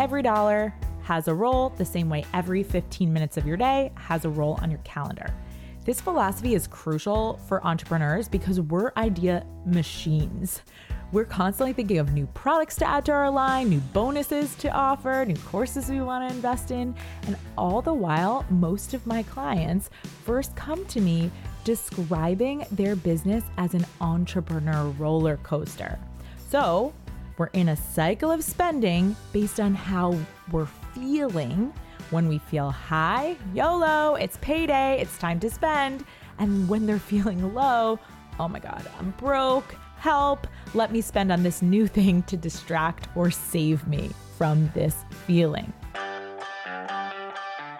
every dollar has a role the same way every 15 minutes of your day has a role on your calendar. This philosophy is crucial for entrepreneurs because we're idea machines. We're constantly thinking of new products to add to our line, new bonuses to offer, new courses we want to invest in. And all the while, most of my clients first come to me describing their business as an entrepreneur roller coaster. So we're in a cycle of spending based on how we're feeling. When we feel high, YOLO, it's payday, it's time to spend. And when they're feeling low, oh my God, I'm broke, help, let me spend on this new thing to distract or save me from this feeling.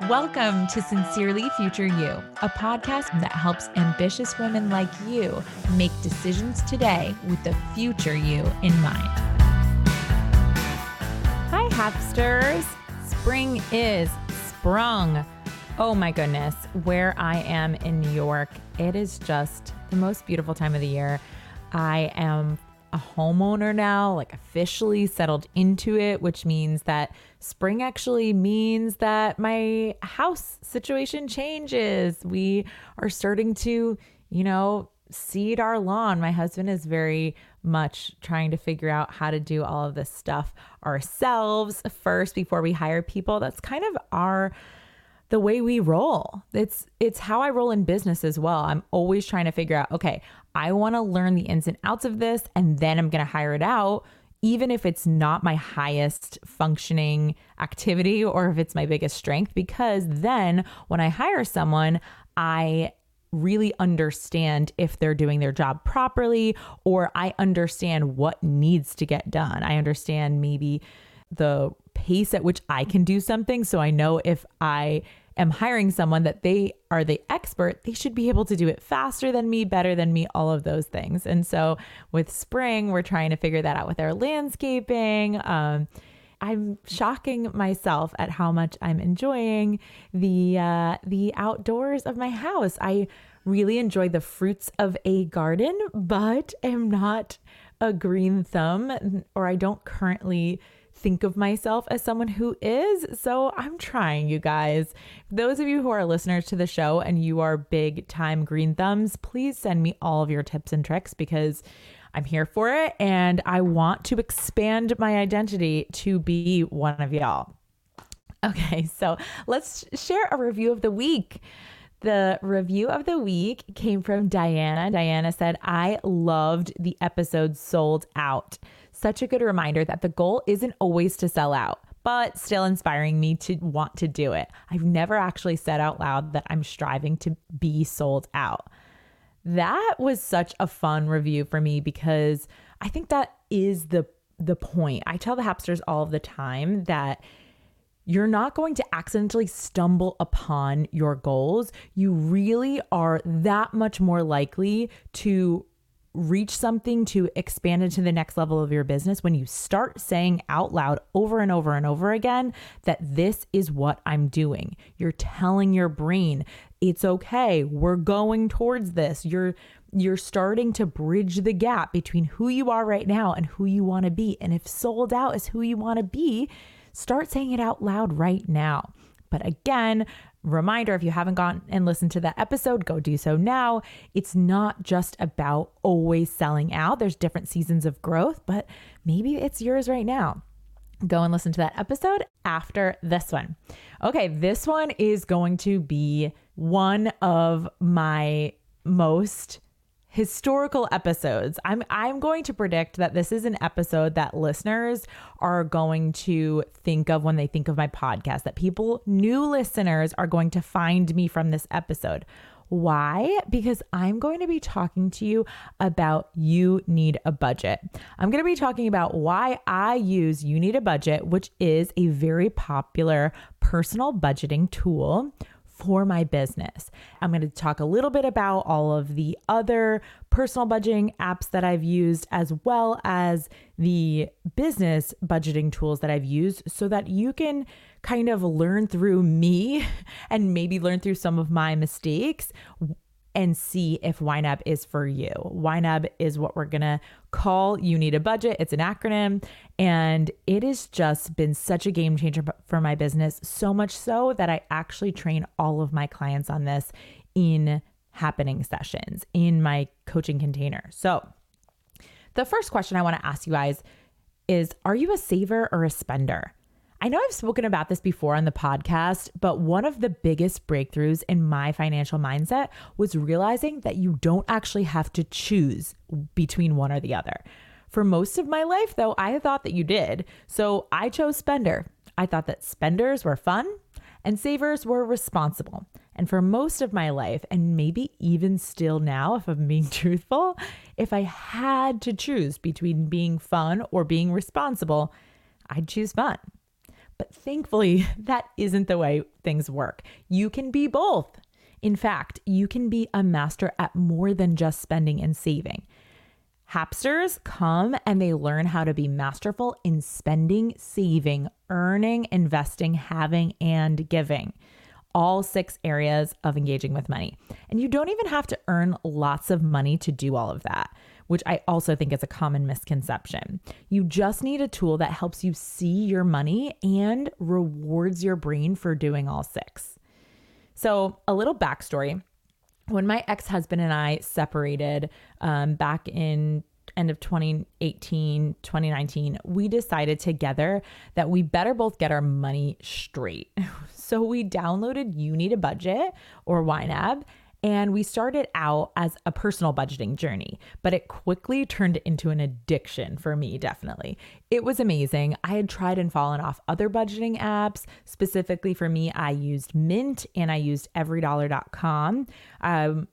Welcome to Sincerely Future You, a podcast that helps ambitious women like you make decisions today with the future you in mind. Hi, Hapsters. Spring is sprung. Oh my goodness, where I am in New York, it is just the most beautiful time of the year. I am a homeowner now, like officially settled into it, which means that spring actually means that my house situation changes. We are starting to, you know, seed our lawn. My husband is very much trying to figure out how to do all of this stuff ourselves first before we hire people. That's kind of our the way we roll. It's it's how I roll in business as well. I'm always trying to figure out, okay, I want to learn the ins and outs of this and then I'm going to hire it out even if it's not my highest functioning activity or if it's my biggest strength because then when I hire someone, I really understand if they're doing their job properly or I understand what needs to get done. I understand maybe the pace at which I can do something so I know if I am hiring someone that they are the expert, they should be able to do it faster than me, better than me, all of those things. And so with spring, we're trying to figure that out with our landscaping. Um, I'm shocking myself at how much I'm enjoying the uh, the outdoors of my house. I really enjoy the fruits of a garden, but am not a green thumb, or I don't currently think of myself as someone who is. So I'm trying, you guys. Those of you who are listeners to the show and you are big time green thumbs, please send me all of your tips and tricks because I'm here for it and I want to expand my identity to be one of y'all. Okay, so let's share a review of the week. The review of the week came from Diana. Diana said, I loved the episode Sold Out such a good reminder that the goal isn't always to sell out, but still inspiring me to want to do it. I've never actually said out loud that I'm striving to be sold out. That was such a fun review for me because I think that is the the point. I tell the hapsters all the time that you're not going to accidentally stumble upon your goals. You really are that much more likely to reach something to expand into the next level of your business when you start saying out loud over and over and over again that this is what I'm doing. You're telling your brain, it's okay. We're going towards this. You're you're starting to bridge the gap between who you are right now and who you want to be. And if sold out is who you want to be, start saying it out loud right now. But again, Reminder if you haven't gone and listened to that episode, go do so now. It's not just about always selling out, there's different seasons of growth, but maybe it's yours right now. Go and listen to that episode after this one. Okay, this one is going to be one of my most historical episodes. I'm I'm going to predict that this is an episode that listeners are going to think of when they think of my podcast that people new listeners are going to find me from this episode. Why? Because I'm going to be talking to you about You Need a Budget. I'm going to be talking about why I use You Need a Budget, which is a very popular personal budgeting tool for my business. I'm going to talk a little bit about all of the other personal budgeting apps that I've used, as well as the business budgeting tools that I've used, so that you can kind of learn through me and maybe learn through some of my mistakes and see if YNAB is for you. YNAB is what we're going to call You Need a Budget. It's an acronym, and it has just been such a game changer for my business. So much so that I actually train all of my clients on this in happening sessions in my coaching container. So, the first question I want to ask you guys is Are you a saver or a spender? I know I've spoken about this before on the podcast, but one of the biggest breakthroughs in my financial mindset was realizing that you don't actually have to choose between one or the other. For most of my life, though, I thought that you did. So I chose spender. I thought that spenders were fun and savers were responsible. And for most of my life, and maybe even still now, if I'm being truthful, if I had to choose between being fun or being responsible, I'd choose fun. But thankfully, that isn't the way things work. You can be both. In fact, you can be a master at more than just spending and saving. Hapsters come and they learn how to be masterful in spending, saving, earning, investing, having, and giving. All six areas of engaging with money. And you don't even have to earn lots of money to do all of that which I also think is a common misconception. You just need a tool that helps you see your money and rewards your brain for doing all six. So, a little backstory when my ex husband and I separated um, back in end of 2018, 2019, we decided together that we better both get our money straight. So we downloaded You Need a Budget or YNAB and we started out as a personal budgeting journey, but it quickly turned into an addiction for me, definitely. It was amazing. I had tried and fallen off other budgeting apps. Specifically for me, I used Mint and I used everydollar.com. Um,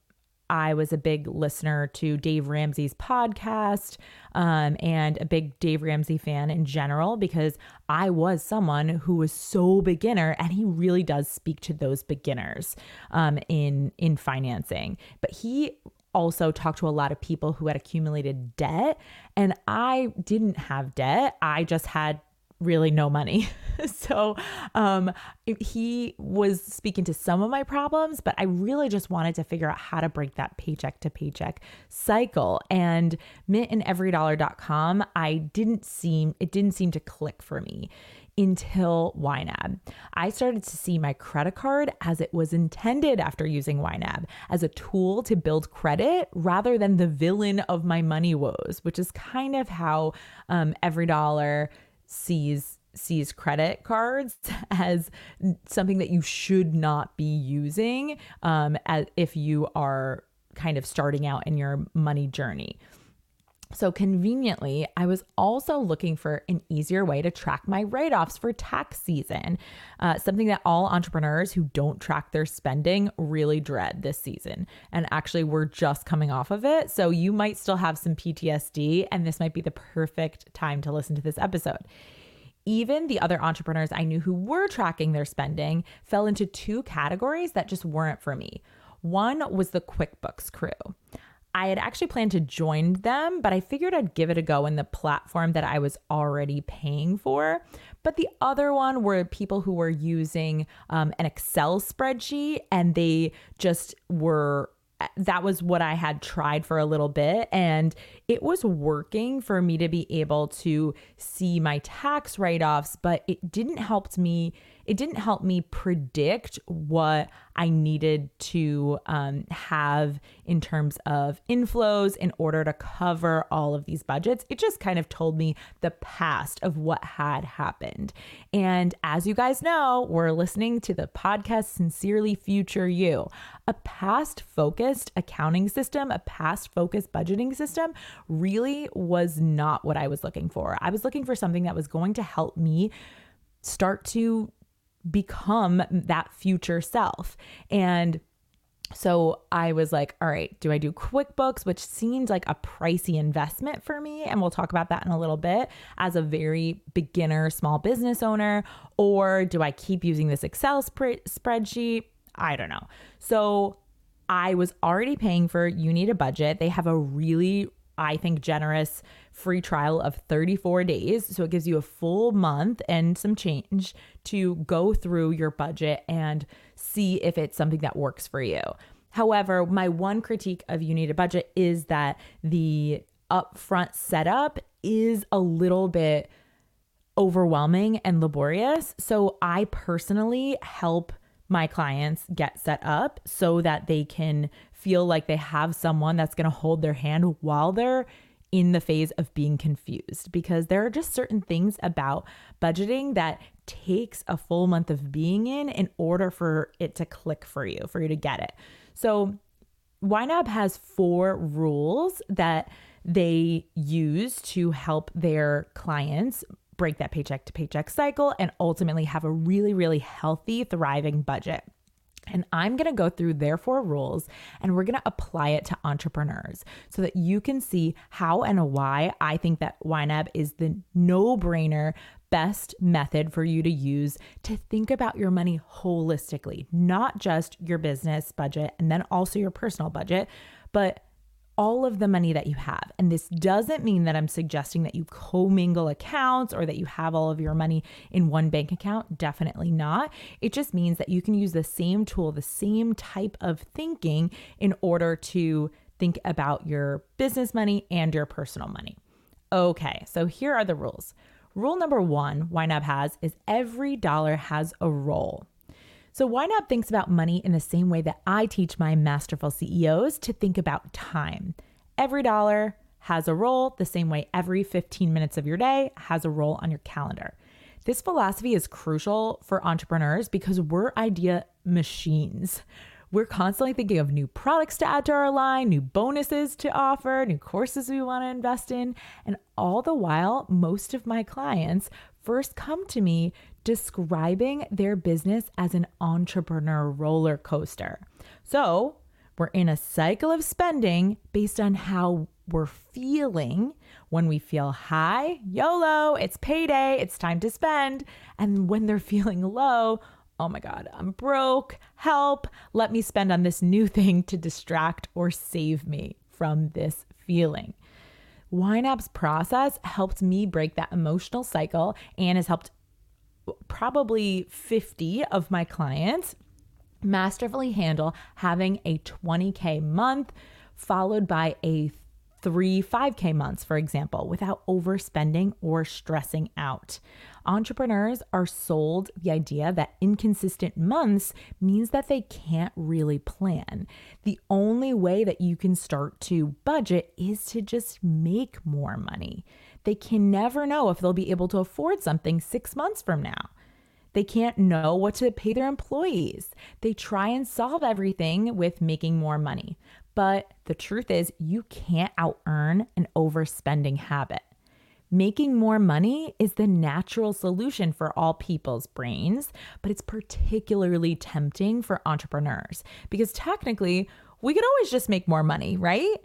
I was a big listener to Dave Ramsey's podcast um, and a big Dave Ramsey fan in general because I was someone who was so beginner, and he really does speak to those beginners um, in in financing. But he also talked to a lot of people who had accumulated debt, and I didn't have debt. I just had really no money. so um, he was speaking to some of my problems, but I really just wanted to figure out how to break that paycheck to paycheck cycle. And mint and everydollar.com, I didn't seem, it didn't seem to click for me until YNAB. I started to see my credit card as it was intended after using YNAB as a tool to build credit rather than the villain of my money woes, which is kind of how um, Every Dollar sees sees credit cards as something that you should not be using um, as if you are kind of starting out in your money journey. So, conveniently, I was also looking for an easier way to track my write offs for tax season, uh, something that all entrepreneurs who don't track their spending really dread this season. And actually, we're just coming off of it. So, you might still have some PTSD, and this might be the perfect time to listen to this episode. Even the other entrepreneurs I knew who were tracking their spending fell into two categories that just weren't for me. One was the QuickBooks crew. I had actually planned to join them, but I figured I'd give it a go in the platform that I was already paying for. But the other one were people who were using um, an Excel spreadsheet and they just were that was what I had tried for a little bit. And it was working for me to be able to see my tax write offs, but it didn't help me it didn't help me predict what I needed to um, have in terms of inflows in order to cover all of these budgets. It just kind of told me the past of what had happened. And as you guys know, we're listening to the podcast Sincerely Future You. A past focused accounting system, a past focused budgeting system really was not what I was looking for. I was looking for something that was going to help me start to become that future self. And so I was like, all right, do I do QuickBooks, which seemed like a pricey investment for me? And we'll talk about that in a little bit as a very beginner small business owner. Or do I keep using this Excel sp- spreadsheet? I don't know. So I was already paying for You Need a Budget. They have a really, I think, generous free trial of 34 days. So it gives you a full month and some change to go through your budget and see if it's something that works for you. However, my one critique of You Need a Budget is that the upfront setup is a little bit overwhelming and laborious. So I personally help my clients get set up so that they can feel like they have someone that's going to hold their hand while they're in the phase of being confused because there are just certain things about budgeting that takes a full month of being in in order for it to click for you, for you to get it. So, YNAB has four rules that they use to help their clients break that paycheck to paycheck cycle and ultimately have a really, really healthy, thriving budget. And I'm going to go through their four rules and we're going to apply it to entrepreneurs so that you can see how and why I think that YNAB is the no brainer best method for you to use to think about your money holistically, not just your business budget and then also your personal budget, but all of the money that you have. And this doesn't mean that I'm suggesting that you commingle accounts or that you have all of your money in one bank account. Definitely not. It just means that you can use the same tool, the same type of thinking in order to think about your business money and your personal money. Okay, so here are the rules. Rule number one YNAB has is every dollar has a role. So, YNAB thinks about money in the same way that I teach my masterful CEOs to think about time. Every dollar has a role, the same way every 15 minutes of your day has a role on your calendar. This philosophy is crucial for entrepreneurs because we're idea machines. We're constantly thinking of new products to add to our line, new bonuses to offer, new courses we want to invest in. And all the while, most of my clients first come to me describing their business as an entrepreneur roller coaster. So we're in a cycle of spending based on how we're feeling. When we feel high, YOLO, it's payday, it's time to spend. And when they're feeling low, oh my God, I'm broke, help, let me spend on this new thing to distract or save me from this feeling. YNAB's process helped me break that emotional cycle and has helped probably 50 of my clients masterfully handle having a 20K month followed by a three 5K months, for example, without overspending or stressing out. Entrepreneurs are sold the idea that inconsistent months means that they can't really plan. The only way that you can start to budget is to just make more money. They can never know if they'll be able to afford something six months from now. They can't know what to pay their employees. They try and solve everything with making more money. But the truth is, you can't out earn an overspending habit. Making more money is the natural solution for all people's brains, but it's particularly tempting for entrepreneurs because technically, we could always just make more money, right?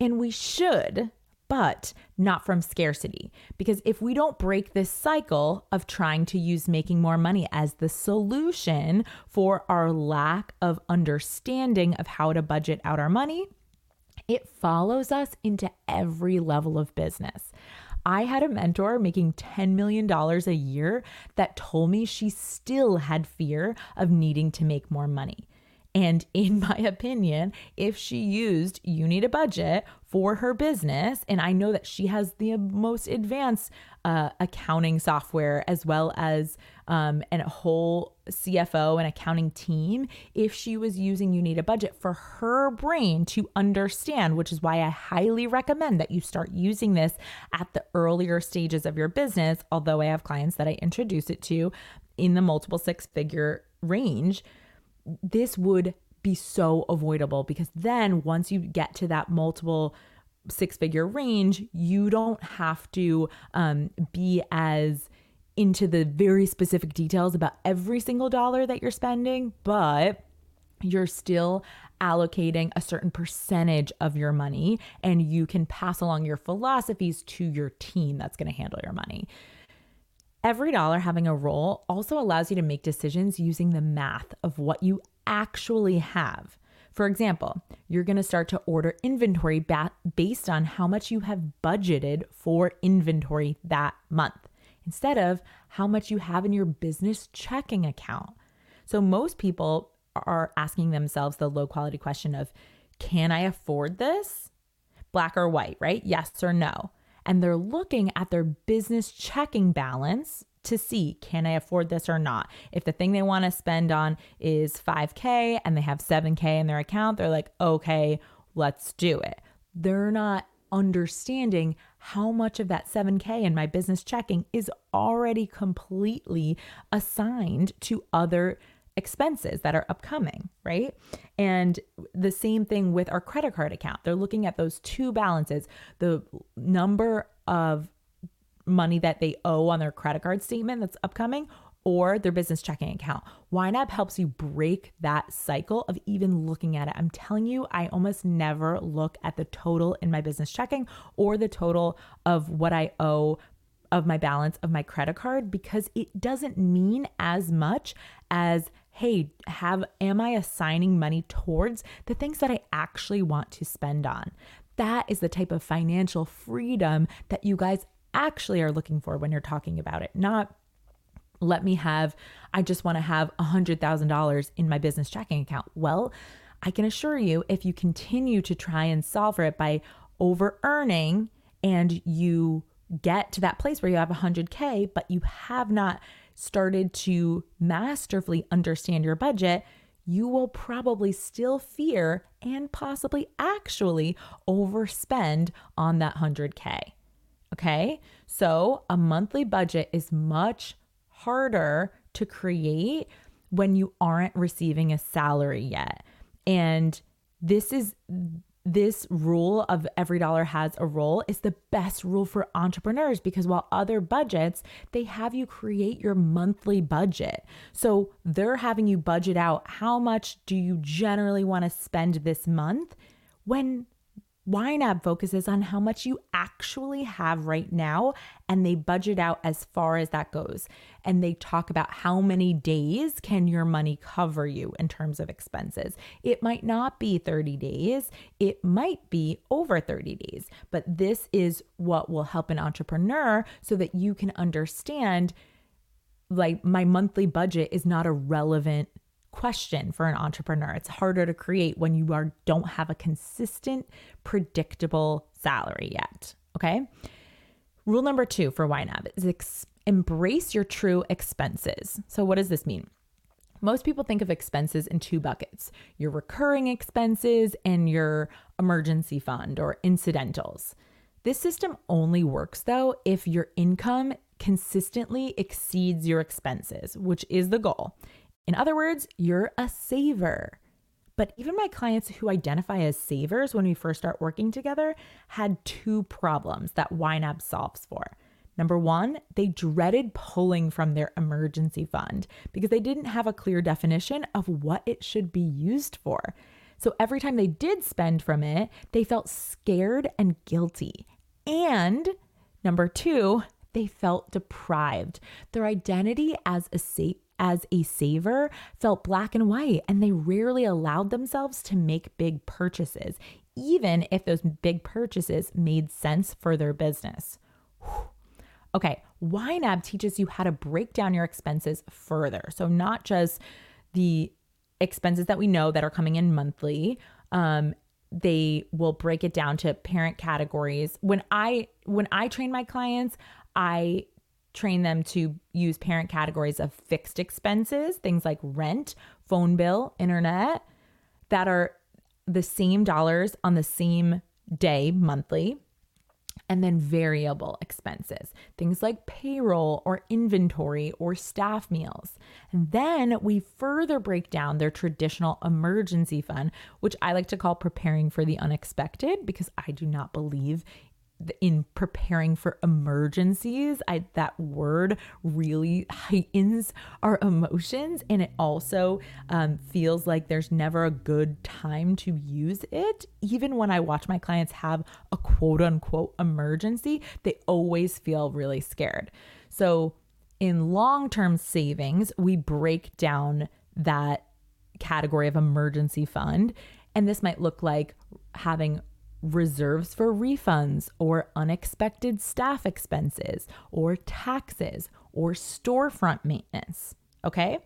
And we should but not from scarcity. Because if we don't break this cycle of trying to use making more money as the solution for our lack of understanding of how to budget out our money, it follows us into every level of business. I had a mentor making $10 million a year that told me she still had fear of needing to make more money. And in my opinion, if she used You Need a Budget for her business, and I know that she has the most advanced uh, accounting software as well as um, and a whole CFO and accounting team, if she was using You Need a Budget for her brain to understand, which is why I highly recommend that you start using this at the earlier stages of your business. Although I have clients that I introduce it to in the multiple six figure range this would be so avoidable because then once you get to that multiple six figure range, you don't have to um, be as into the very specific details about every single dollar that you're spending, but you're still allocating a certain percentage of your money and you can pass along your philosophies to your team that's going to handle your money. Every dollar having a role also allows you to make decisions using the math of what you actually have. For example, you're going to start to order inventory ba- based on how much you have budgeted for inventory that month instead of how much you have in your business checking account. So, most people are asking themselves the low quality question of, can I afford this? Black or white, right? Yes or no. And they're looking at their business checking balance to see can I afford this or not. If the thing they want to spend on is 5K and they have 7K in their account, they're like, okay, let's do it. They're not understanding how much of that 7K in my business checking is already completely assigned to other expenses that are upcoming, right? And the same thing with our credit card account. They're looking at those two balances, the number of money that they owe on their credit card statement that's upcoming or their business checking account. YNAB helps you break that cycle of even looking at it. I'm telling you, I almost never look at the total in my business checking or the total of what I owe of my balance of my credit card because it doesn't mean as much as hey, have am I assigning money towards the things that I actually want to spend on? That is the type of financial freedom that you guys actually are looking for when you're talking about it, not let me have, I just want to have $100,000 in my business checking account. Well, I can assure you, if you continue to try and solve for it by over earning and you get to that place where you have 100K, but you have not started to masterfully understand your budget, you will probably still fear and possibly actually overspend on that 100K. Okay. So a monthly budget is much harder to create when you aren't receiving a salary yet. And this is this rule of every dollar has a role is the best rule for entrepreneurs because while other budgets they have you create your monthly budget. So they're having you budget out how much do you generally want to spend this month when YNAB focuses on how much you actually have right now and they budget out as far as that goes. And they talk about how many days can your money cover you in terms of expenses. It might not be 30 days, it might be over 30 days, but this is what will help an entrepreneur so that you can understand like my monthly budget is not a relevant question for an entrepreneur. It's harder to create when you are don't have a consistent, predictable salary yet. Okay. Rule number two for YNAB is ex- embrace your true expenses. So, what does this mean? Most people think of expenses in two buckets your recurring expenses and your emergency fund or incidentals. This system only works though if your income consistently exceeds your expenses, which is the goal. In other words, you're a saver. But even my clients who identify as savers when we first start working together had two problems that YNAB solves for. Number one, they dreaded pulling from their emergency fund because they didn't have a clear definition of what it should be used for. So every time they did spend from it, they felt scared and guilty. And number two, they felt deprived. Their identity as a sa- as a saver felt black and white, and they rarely allowed themselves to make big purchases, even if those big purchases made sense for their business. Whew. Okay, YNAB teaches you how to break down your expenses further. So, not just the expenses that we know that are coming in monthly. Um, they will break it down to parent categories. When I when I train my clients, I train them to use parent categories of fixed expenses, things like rent, phone bill, internet, that are the same dollars on the same day monthly. And then variable expenses, things like payroll or inventory or staff meals. And then we further break down their traditional emergency fund, which I like to call preparing for the unexpected because I do not believe in preparing for emergencies I, that word really heightens our emotions and it also um, feels like there's never a good time to use it. Even when i watch my clients have a quote unquote emergency they always feel really scared. So in long-term savings we break down that category of emergency fund and this might look like having reserves for refunds or unexpected staff expenses or taxes or storefront maintenance. Okay.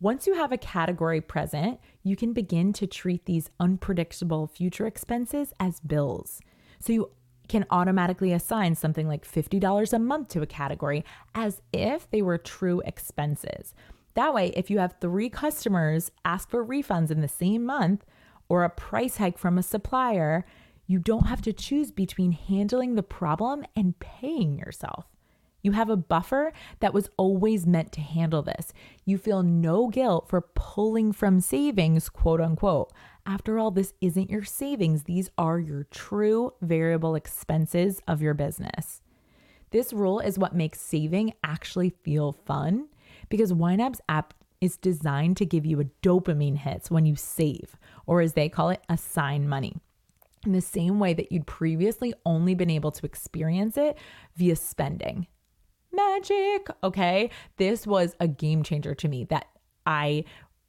Once you have a category present, you can begin to treat these unpredictable future expenses as bills. So you can automatically assign something like $50 a month to a category as if they were true expenses. That way, if you have three customers ask for refunds in the same month or a price hike from a supplier, you don't have to choose between handling the problem and paying yourself. You have a buffer that was always meant to handle this. You feel no guilt for pulling from savings, quote unquote. After all, this isn't your savings, these are your true variable expenses of your business. This rule is what makes saving actually feel fun because YNAB's app is designed to give you a dopamine hits when you save, or as they call it, assign money in the same way that you'd previously only been able to experience it via spending magic. Okay. This was a game changer to me that I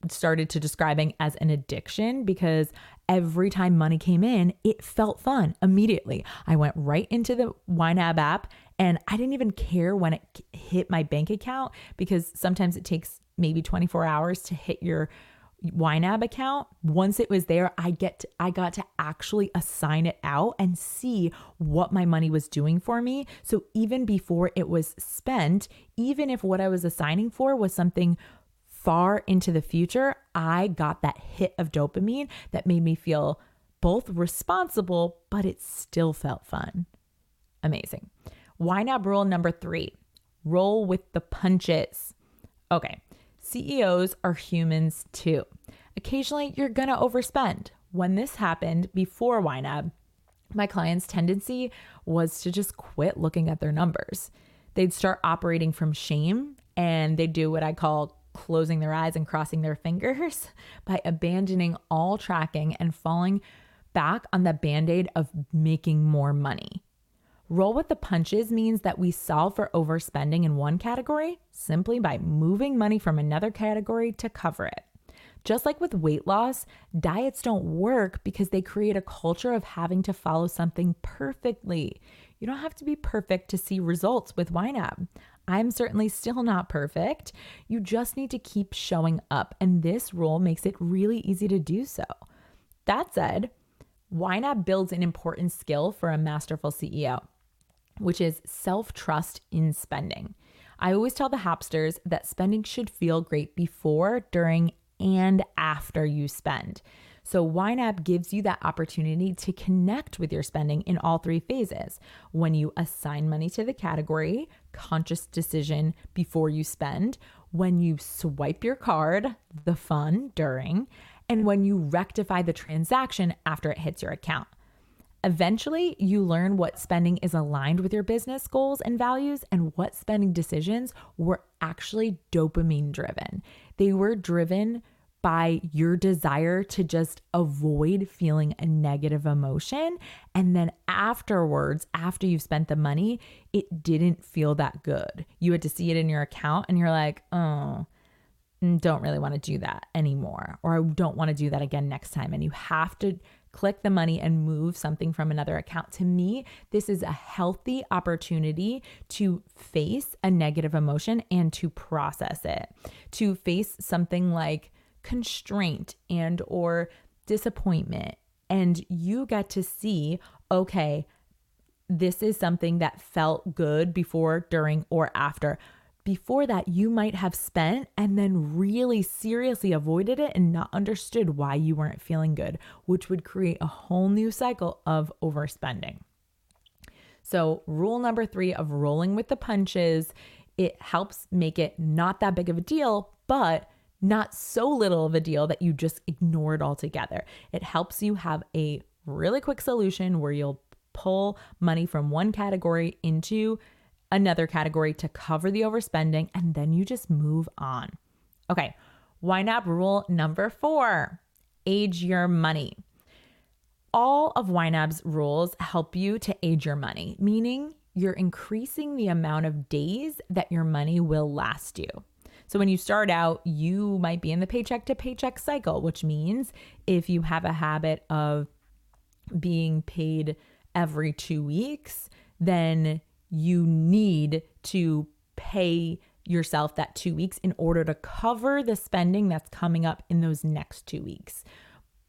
started to describing as an addiction because every time money came in, it felt fun immediately. I went right into the YNAB app and I didn't even care when it hit my bank account because sometimes it takes maybe 24 hours to hit your YNAB account, once it was there, I get to, I got to actually assign it out and see what my money was doing for me. So even before it was spent, even if what I was assigning for was something far into the future, I got that hit of dopamine that made me feel both responsible, but it still felt fun. Amazing. YNAB rule number three roll with the punches. Okay, CEOs are humans too. Occasionally, you're to overspend. When this happened before YNAB, my client's tendency was to just quit looking at their numbers. They'd start operating from shame and they'd do what I call closing their eyes and crossing their fingers by abandoning all tracking and falling back on the band aid of making more money. Roll with the punches means that we solve for overspending in one category simply by moving money from another category to cover it. Just like with weight loss, diets don't work because they create a culture of having to follow something perfectly. You don't have to be perfect to see results with YNAB. I'm certainly still not perfect. You just need to keep showing up, and this rule makes it really easy to do so. That said, YNAB builds an important skill for a masterful CEO which is self trust in spending. I always tell the Hapsters that spending should feel great before, during, and after you spend. So, YNAB gives you that opportunity to connect with your spending in all three phases. When you assign money to the category, conscious decision before you spend, when you swipe your card, the fun during, and when you rectify the transaction after it hits your account. Eventually, you learn what spending is aligned with your business goals and values, and what spending decisions were actually dopamine driven. They were driven by your desire to just avoid feeling a negative emotion. And then afterwards, after you've spent the money, it didn't feel that good. You had to see it in your account, and you're like, oh, don't really want to do that anymore, or I don't want to do that again next time. And you have to click the money and move something from another account. To me, this is a healthy opportunity to face a negative emotion and to process it, to face something like constraint and or disappointment. And you get to see okay this is something that felt good before during or after before that you might have spent and then really seriously avoided it and not understood why you weren't feeling good, which would create a whole new cycle of overspending. So, rule number three of rolling with the punches, it helps make it not that big of a deal, but not so little of a deal that you just ignore it altogether. It helps you have a really quick solution where you'll pull money from one category into another category to cover the overspending, and then you just move on. Okay, YNAB rule number four age your money. All of YNAB's rules help you to age your money, meaning you're increasing the amount of days that your money will last you. So when you start out, you might be in the paycheck to paycheck cycle, which means if you have a habit of being paid every two weeks, then you need to pay yourself that two weeks in order to cover the spending that's coming up in those next two weeks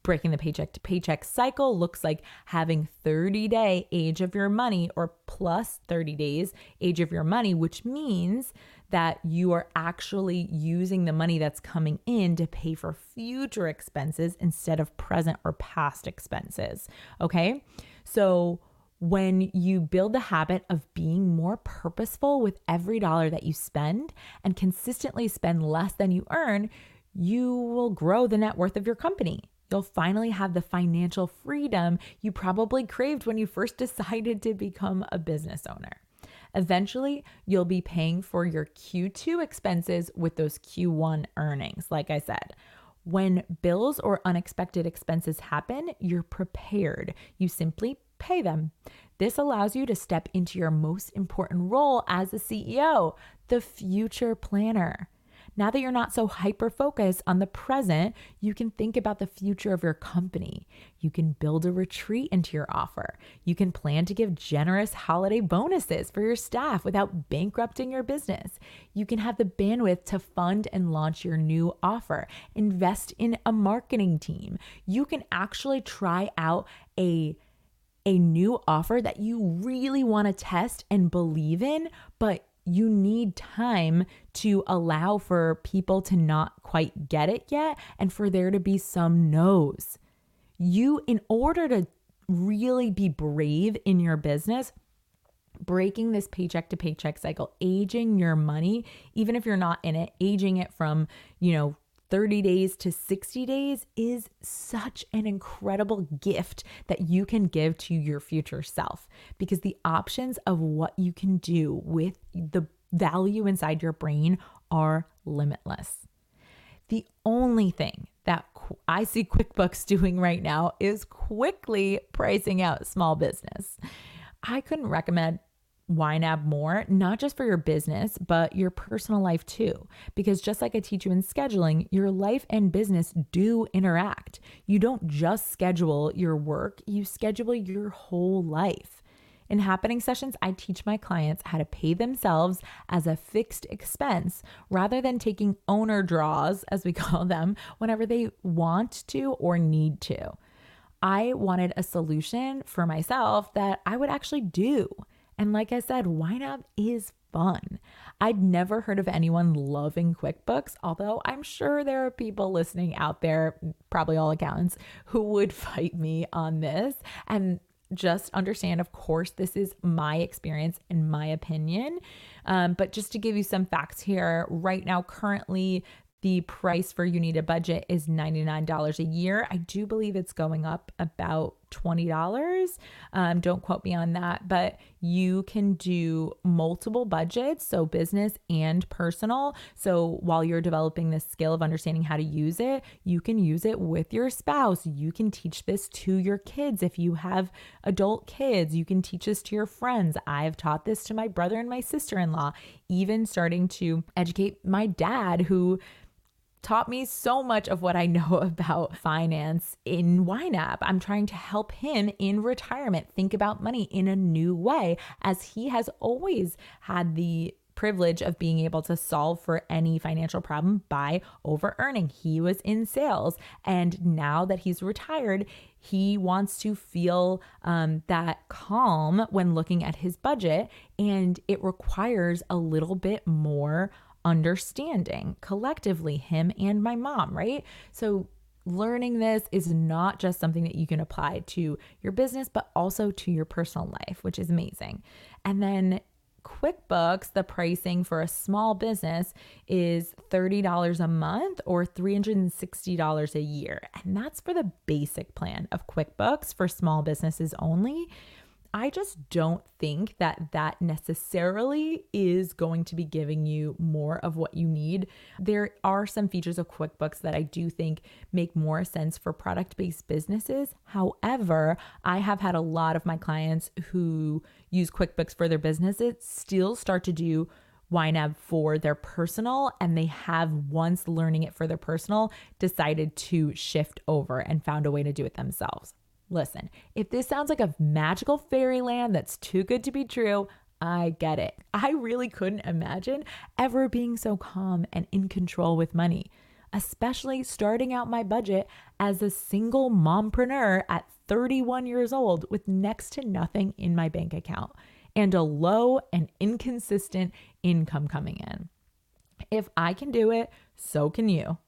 breaking the paycheck to paycheck cycle looks like having 30 day age of your money or plus 30 days age of your money, which means that you are actually using the money that's coming in to pay for future expenses instead of present or past expenses. Okay. So, when you build the habit of being more purposeful with every dollar that you spend and consistently spend less than you earn, you will grow the net worth of your company. You'll finally have the financial freedom you probably craved when you first decided to become a business owner. Eventually, you'll be paying for your Q2 expenses with those Q1 earnings, like I said. When bills or unexpected expenses happen, you're prepared. You simply pay them. This allows you to step into your most important role as a CEO, the future planner. Now that you're not so hyper focused on the present, you can think about the future of your company. You can build a retreat into your offer. You can plan to give generous holiday bonuses for your staff without bankrupting your business. You can have the bandwidth to fund and launch your new offer, invest in a marketing team. You can actually try out a a new offer that you really want to test and believe in, but you need time to allow for people to not quite get it yet and for there to be some no's. You, in order to really be brave in your business, breaking this paycheck to paycheck cycle, aging your money, even if you're not in it, aging it from, you know, 30 days to 60 days is such an incredible gift that you can give to your future self because the options of what you can do with the value inside your brain are limitless. The only thing that I see QuickBooks doing right now is quickly pricing out small business. I couldn't recommend YNAB more, not just for your business, but your personal life too. Because just like I teach you in scheduling, your life and business do interact. You don't just schedule your work, you schedule your whole life. In happening sessions, I teach my clients how to pay themselves as a fixed expense rather than taking owner draws, as we call them, whenever they want to or need to. I wanted a solution for myself that I would actually do. And like I said, YNAB is fun. I'd never heard of anyone loving QuickBooks, although I'm sure there are people listening out there, probably all accountants, who would fight me on this. And just understand, of course, this is my experience and my opinion. Um, but just to give you some facts here, right now, currently, the price for You Need a Budget is $99 a year. I do believe it's going up about $20. Um, don't quote me on that, but you can do multiple budgets, so business and personal. So while you're developing this skill of understanding how to use it, you can use it with your spouse. You can teach this to your kids. If you have adult kids, you can teach this to your friends. I've taught this to my brother and my sister in law, even starting to educate my dad, who taught me so much of what I know about finance in YNAB. I'm trying to help him in retirement think about money in a new way, as he has always had the privilege of being able to solve for any financial problem by over earning. He was in sales, and now that he's retired, he wants to feel um, that calm when looking at his budget, and it requires a little bit more understanding collectively, him and my mom, right? So, learning this is not just something that you can apply to your business, but also to your personal life, which is amazing. And then QuickBooks, the pricing for a small business is $30 a month or $360 a year. And that's for the basic plan of QuickBooks for small businesses only. I just don't think that that necessarily is going to be giving you more of what you need. There are some features of QuickBooks that I do think make more sense for product based businesses. However, I have had a lot of my clients who use QuickBooks for their businesses still start to do YNAB for their personal, and they have once learning it for their personal decided to shift over and found a way to do it themselves. Listen, if this sounds like a magical fairyland that's too good to be true, I get it. I really couldn't imagine ever being so calm and in control with money, especially starting out my budget as a single mompreneur at 31 years old with next to nothing in my bank account and a low and inconsistent income coming in. If I can do it, so can you.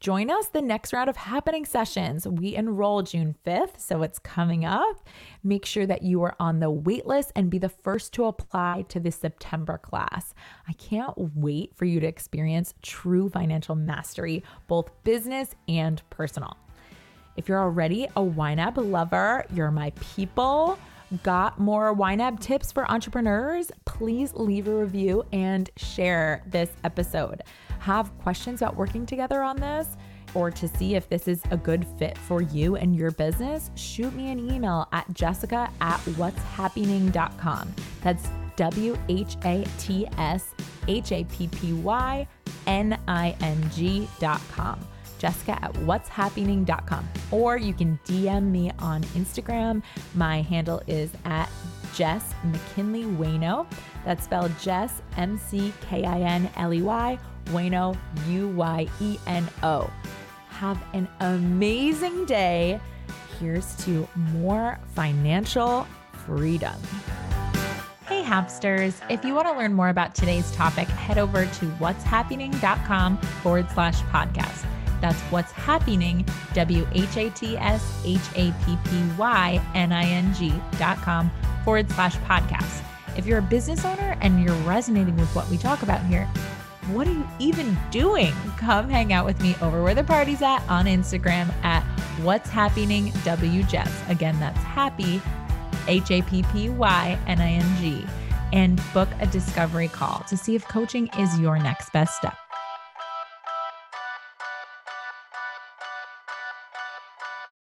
Join us the next round of Happyning sessions. We enroll June 5th, so it's coming up. Make sure that you are on the waitlist and be the first to apply to the September class. I can't wait for you to experience true financial mastery, both business and personal. If you're already a YNAB lover, you're my people. Got more YNAB tips for entrepreneurs? Please leave a review and share this episode have questions about working together on this, or to see if this is a good fit for you and your business, shoot me an email at jessica at whatshappyning.com. That's W H A T S H A P P Y N I N G.com. Jessica at whatshappyning.com. Or you can DM me on Instagram. My handle is at Jess McKinley Uyeno. That's spelled Jess, M C K I N L E Y Uyeno, U Y E N O. Have an amazing day. Here's to more financial freedom. Hey, hamsters. If you want to learn more about today's topic, head over to whatshappyning.com forward slash podcast. That's what's happyning, W H A T S H A P P Y N I N G dot com forward slash podcast. If you're a business owner and you're resonating with what we talk about here, what are you even doing? Come hang out with me over where the party's at on Instagram at What's Happyning WJess. Again, that's happy, H A P P Y N I N G, and book a discovery call to see if coaching is your next best step.